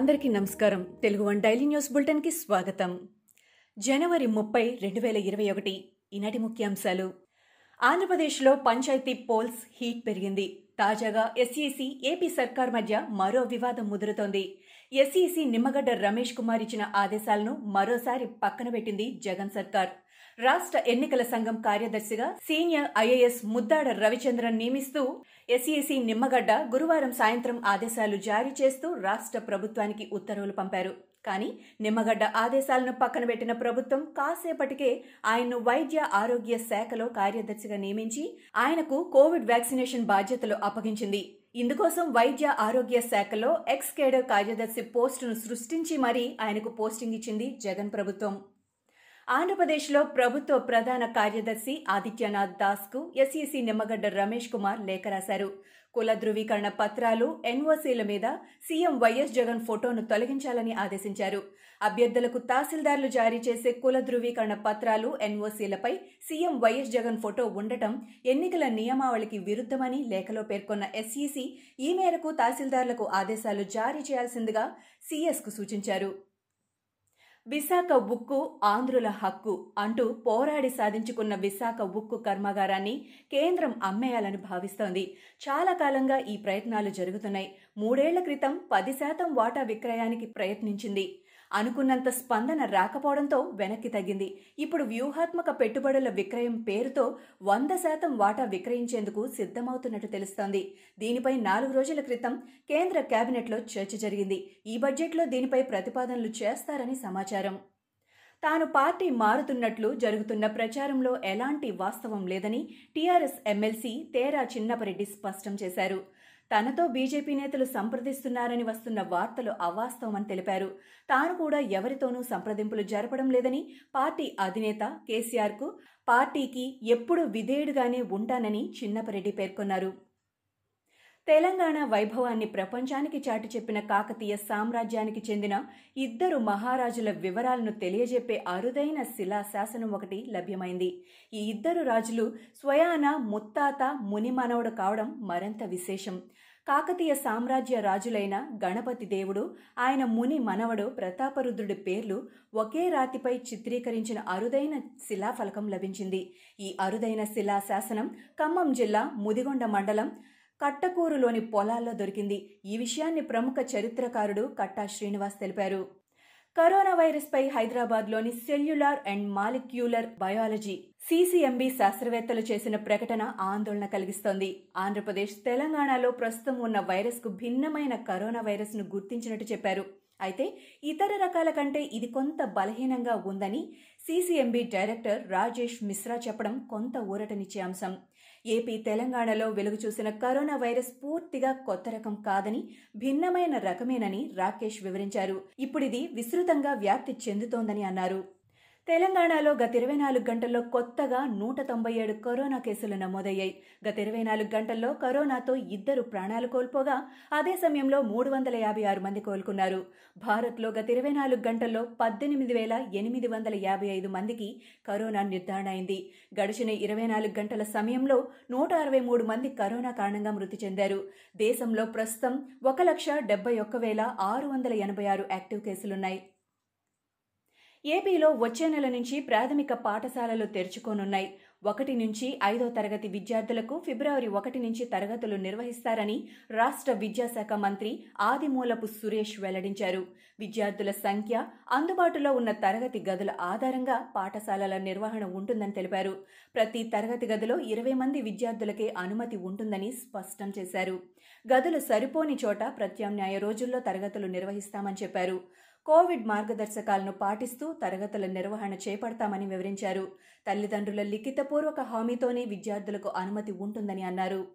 అందరికీ నమస్కారం. Telugu one daily news బులెటిన్కి స్వాగతం. జనవరి ముప్పై రెండు వేల ఇరవై ఒకటి ఈనాటి ముఖ్యాంశాలు. ఆంధ్రప్రదేశ్లో పంచాయతీ పోల్స్ హీట్ పెరిగింది. తాజాగా ఎస్ఈసి ఏపీ సర్కార్ మధ్య మరో వివాదం ముదురుతోంది. ఎస్ఈసి నిమ్మగడ్డ రమేష్ కుమార్ ఇచ్చిన ఆదేశాలను మరోసారి పక్కన పెట్టింది జగన్ సర్కార్. రాష్ట్ర ఎన్నికల సంఘం కార్యదర్శిగా సీనియర్ ఐఏఎస్ ముద్దాడ రవిచంద్రన్ నియమిస్తూ ఎస్ఈసి నిమ్మగడ్డ గురువారం సాయంత్రం ఆదేశాలు జారీ చేస్తూ రాష్ట్ర ప్రభుత్వానికి ఉత్తర్వులు పంపారు. కానీ నిమ్మగడ్డ ఆదేశాలను పక్కన పెట్టిన ప్రభుత్వం కాసేపటికే ఆయన్ను వైద్య ఆరోగ్య శాఖలో కార్యదర్శిగా నియమించి ఆయనకు కోవిడ్ వ్యాక్సినేషన్ బాధ్యతలు అప్పగించింది. ఇందుకోసం వైద్య ఆరోగ్య శాఖలో ఎక్స్ కేడర్ కార్యదర్శి పోస్టును సృష్టించి మరీ ఆయనకు పోస్టింగ్ ఇచ్చింది జగన్ ప్రభుత్వం. ఆంధ్రప్రదేశ్లో ప్రభుత్వ ప్రధాన కార్యదర్శి ఆదిత్యనాథ్ దాస్కు ఎస్ఈసి నిమ్మగడ్డ రమేష్ కుమార్ లేఖ రాశారు. కుల ధృవీకరణ పత్రాలు ఎన్ఓసీల మీద సీఎం వైఎస్ జగన్ ఫోటోను తొలగించాలని ఆదేశించారు. అభ్యర్థులకు తహసీల్దార్లు జారీ చేసే కుల ధృవీకరణ పత్రాలు ఎన్ఓసీలపై సీఎం వైఎస్ జగన్ ఫోటో ఉండటం ఎన్నికల నియమావళికి విరుద్ధమని లేఖలో పేర్కొన్న ఎస్ఈసి ఈ మేరకు తహసీల్దార్లకు ఆదేశాలు జారీ చేయాల్సిందిగా సీఎస్కు సూచించారు. విశాఖ ఉక్కు ఆంధ్రుల హక్కు అంటూ పోరాడి సాధించుకున్న విశాఖ ఉక్కు కర్మాగారాన్ని కేంద్రం అమ్మేయాలని భావిస్తోంది. చాలా కాలంగా ఈ ప్రయత్నాలు జరుగుతున్నాయి. మూడేళ్ళ క్రితం పది శాతం వాటా విక్రయానికి ప్రయత్నించింది. అనుకున్నంత స్పందన రాకపోవడంతో వెనక్కి తగ్గింది. ఇప్పుడు వ్యూహాత్మక పెట్టుబడుల విక్రయం పేరుతో వంద శాతం వాటా విక్రయించేందుకు సిద్ధమవుతున్నట్టు తెలుస్తోంది. దీనిపై నాలుగు రోజుల క్రితం కేంద్ర కేబినెట్లో చర్చ జరిగింది. ఈ బడ్జెట్లో దీనిపై ప్రతిపాదనలు చేస్తారని సమాచారం. తాను పార్టీ మారుతున్నట్లు జరుగుతున్న ప్రచారంలో ఎలాంటి వాస్తవం లేదని టీఆర్ఎస్ ఎమ్మెల్సీ తేరా చిన్నపరెడ్డి స్పష్టం చేశారు. తనతో బీజేపీ నేతలు సంప్రదిస్తున్నారని వస్తున్న వార్తలు అవాస్తవమని తెలిపారు. తాను కూడా ఎవరితోనూ సంప్రదింపులు జరపడం లేదని పార్టీ అధినేత కేసీఆర్కు పార్టీకి ఎప్పుడూ విధేయుడుగానే ఉంటానని చిన్నపరెడ్డి పేర్కొన్నారు. తెలంగాణ వైభవాన్ని ప్రపంచానికి చాటి చెప్పిన కాకతీయ సామ్రాజ్యానికి చెందిన ఇద్దరు మహారాజుల వివరాలను తెలియజెప్పే అరుదైన శిలా శాసనం ఒకటి లభ్యమైంది. ఈ ఇద్దరు రాజులు స్వయాన ముత్తాత ముని మనవడు కావడం మరింత విశేషం. కాకతీయ సామ్రాజ్య రాజులైన గణపతి దేవుడు ఆయన ముని మనవడు ప్రతాపరుద్రుడి పేర్లు ఒకే రాతిపై చిత్రీకరించిన అరుదైన శిలాఫలకం లభించింది. ఈ అరుదైన శిలా శాసనం ఖమ్మం జిల్లా ముదిగొండ మండలం కట్టకూరులోని పొలాల్లో దొరికింది. ఈ విషయాన్ని ప్రముఖ చరిత్రకారుడు కట్టా శ్రీనివాస్ తెలిపారు. కరోనా వైరస్పై హైదరాబాద్లోని cellular and molecular biology CCMB శాస్త్రవేత్తలు చేసిన ప్రకటన ఆందోళన కలిగిస్తోంది. ఆంధ్రప్రదేశ్ తెలంగాణలో ప్రస్తుతం ఉన్న వైరస్కు భిన్నమైన కరోనా వైరస్ను గుర్తించినట్టు చెప్పారు. అయితే ఇతర రకాల కంటే ఇది కొంత బలహీనంగా ఉందని సీసీఎంబీ డైరెక్టర్ రాజేష్ మిశ్రా చెప్పడం కొంత ఊరటనిచ్చే అంశం. ఏపీ తెలంగాణలో వెలుగు చూసిన కరోనా వైరస్ పూర్తిగా కొత్త రకం కాదని భిన్నమైన రకమేనని రాకేష్ వివరించారు. ఇప్పుడిది విస్తృతంగా వ్యాప్తి చెందుతోందని అన్నారు. తెలంగాణలో గత ఇరవై నాలుగు గంటల్లో కొత్తగా నూట తొంభై ఏడు కరోనా కేసులు నమోదయ్యాయి. గత ఇరవై నాలుగు గంటల్లో కరోనాతో ఇద్దరు ప్రాణాలు కోల్పోగా అదే సమయంలో మూడు వందల యాభై ఆరు మంది కోలుకున్నారు. భారత్లో గత ఇరవై నాలుగు గంటల్లో పద్దెనిమిది వేల ఎనిమిది వందల యాభై ఐదు మందికి కరోనా నిర్ధారణ అయింది. గడిచిన ఇరవై నాలుగు గంటల సమయంలో నూట అరవై మూడు మంది కరోనా కారణంగా మృతి చెందారు. దేశంలో ప్రస్తుతం ఒక లక్ష డెబ్బై ఒక్క వేల ఆరు వందల ఎనభై ఆరు యాక్టివ్ కేసులున్నాయి. ఏపీలో వచ్చే నెల నుంచి ప్రాథమిక పాఠశాలలు తెరుచుకోనున్నాయి. ఒకటి నుంచి ఐదో తరగతి విద్యార్థులకు ఫిబ్రవరి ఒకటి నుంచి తరగతులు నిర్వహిస్తారని రాష్ట్ర విద్యాశాఖ మంత్రి ఆదిమూలపు సురేష్ వెల్లడించారు. విద్యార్థుల సంఖ్య అందుబాటులో ఉన్న తరగతి గదుల ఆధారంగా పాఠశాలల నిర్వహణ ఉంటుందని తెలిపారు. ప్రతి తరగతి గదిలో ఇరవై మంది విద్యార్థులకే అనుమతి ఉంటుందని స్పష్టం చేశారు. గదులు సరిపోని చోట ప్రత్యామ్నాయ రోజుల్లో తరగతులు నిర్వహిస్తామని చెప్పారు. కోవిడ్ మార్గదర్శకాలను పాటిస్తూ తరగతుల నిర్వహణ చేపడతామని వివరించారు. తల్లిదండ్రుల లిఖితపూర్వక హామీతోనే విద్యార్థులకు అనుమతి ఉంటుందని అన్నారు.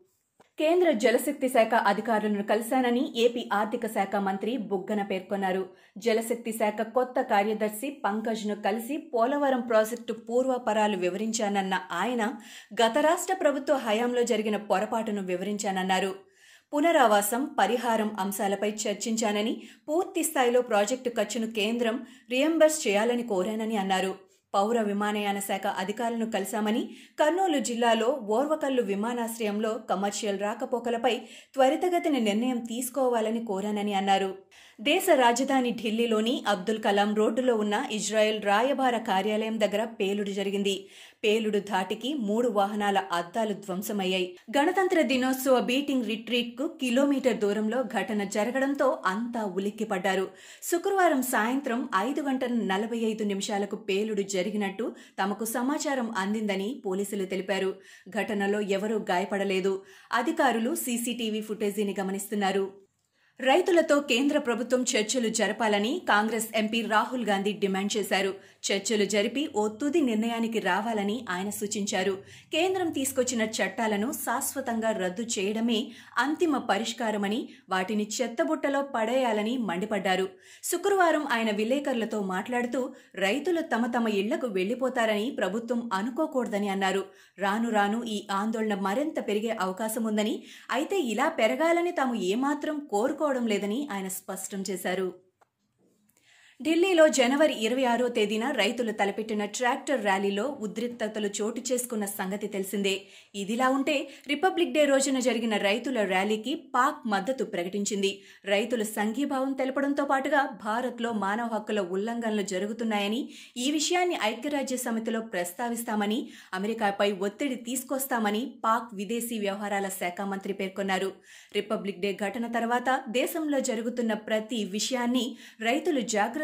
కేంద్ర జలశక్తి శాఖ అధికారులను కలిశానని ఏపీ ఆర్థిక శాఖ మంత్రి బుగ్గన పేర్కొన్నారు. జలశక్తి శాఖ కొత్త కార్యదర్శి పంకజ్ను కలిసి పోలవరం ప్రాజెక్టు పూర్వపరాలు వివరించానన్న ఆయన గత రాష్ట్ర ప్రభుత్వ హయాంలో జరిగిన పొరపాటును వివరించానన్నారు. పునరావాసం పరిహారం అంశాలపై చర్చించానని పూర్తి స్థాయిలో ప్రాజెక్టు ఖర్చును కేంద్రం రియంబర్స్ చేయాలని కోరానని అన్నారు. పౌర విమానయాన శాఖ అధికారులను కలిశామని కర్నూలు జిల్లాలో ఓర్వకల్లు విమానాశ్రయంలో కమర్షియల్ రాకపోకలపై త్వరితగతిన నిర్ణయం తీసుకోవాలని కోరానని అన్నారు. దేశ రాజధాని ఢిల్లీలోని అబ్దుల్ కలాం రోడ్డులో ఉన్న ఇజ్రాయెల్ రాయబార కార్యాలయం దగ్గర పేలుడు జరిగింది. పేలుడు ధాటికి మూడు వాహనాల అద్దాలు ధ్వంసమయ్యాయి. గణతంత్ర దినోత్సవ బీటింగ్ రిట్రీట్కు కిలోమీటర్ దూరంలో ఘటన జరగడంతో అంతా ఉలిక్కిపడ్డారు. శుక్రవారం సాయంత్రం ఐదు గంటల నలభై ఐదు నిమిషాలకు పేలుడు జరిగినట్టు తమకు సమాచారం అందిందని పోలీసులు తెలిపారు. ఘటనలో ఎవరూ గాయపడలేదు. అధికారులు సీసీటీవీ ఫుటేజీని గమనిస్తున్నారు. రైతులతో కేంద్ర ప్రభుత్వం చర్చలు జరపాలని Congress MP Rahul Gandhi demand చేశారు. చర్చలు జరిపి ఓ తుది నిర్ణయానికి రావాలని ఆయన సూచించారు. కేంద్రం తీసుకొచ్చిన చట్టాలను శాశ్వతంగా రద్దు చేయడమే అంతిమ పరిష్కారమని వాటిని చెత్తబుట్టలో పడేయాలని మండిపడ్డారు. శుక్రవారం ఆయన విలేకరులతో మాట్లాడుతూ రైతులు తమ తమ ఇళ్ళకు వెళ్ళిపోతారని ప్రభుత్వం అనుకోకూడదని అన్నారు. రాను రాను ఈ ఆందోళన మరింత పెరిగే అవకాశం ఉందని అయితే ఇలా పెరగాలని తాము ఏమాత్రం కోరుకో కోరుకోవడం లేదని ఆయన స్పష్టం చేశారు. ఢిల్లీలో జనవరి ఇరవై ఆరో తేదీన రైతులు తలపెట్టిన ట్రాక్టర్ ర్యాలీలో ఉద్రిక్తతలు చోటు చేసుకున్న సంగతి తెలిసిందే. ఇదిలా ఉంటే రిపబ్లిక్ డే రోజున జరిగిన రైతుల ర్యాలీకి పాక్ మద్దతు ప్రకటించింది. రైతులు సంఘీభావం తెలపడంతో పాటుగా భారత్లో మానవ హక్కుల ఉల్లంఘనలు జరుగుతున్నాయని ఈ విషయాన్ని ఐక్యరాజ్య సమితిలో ప్రస్తావిస్తామని అమెరికాపై ఒత్తిడి తీసుకొస్తామని పాక్ విదేశీ వ్యవహారాల శాఖ మంత్రి పేర్కొన్నారు. రిపబ్లిక్ డే ఘటన తర్వాత దేశంలో జరుగుతున్న ప్రతి విషయాన్ని రైతులు జాగ్రత్త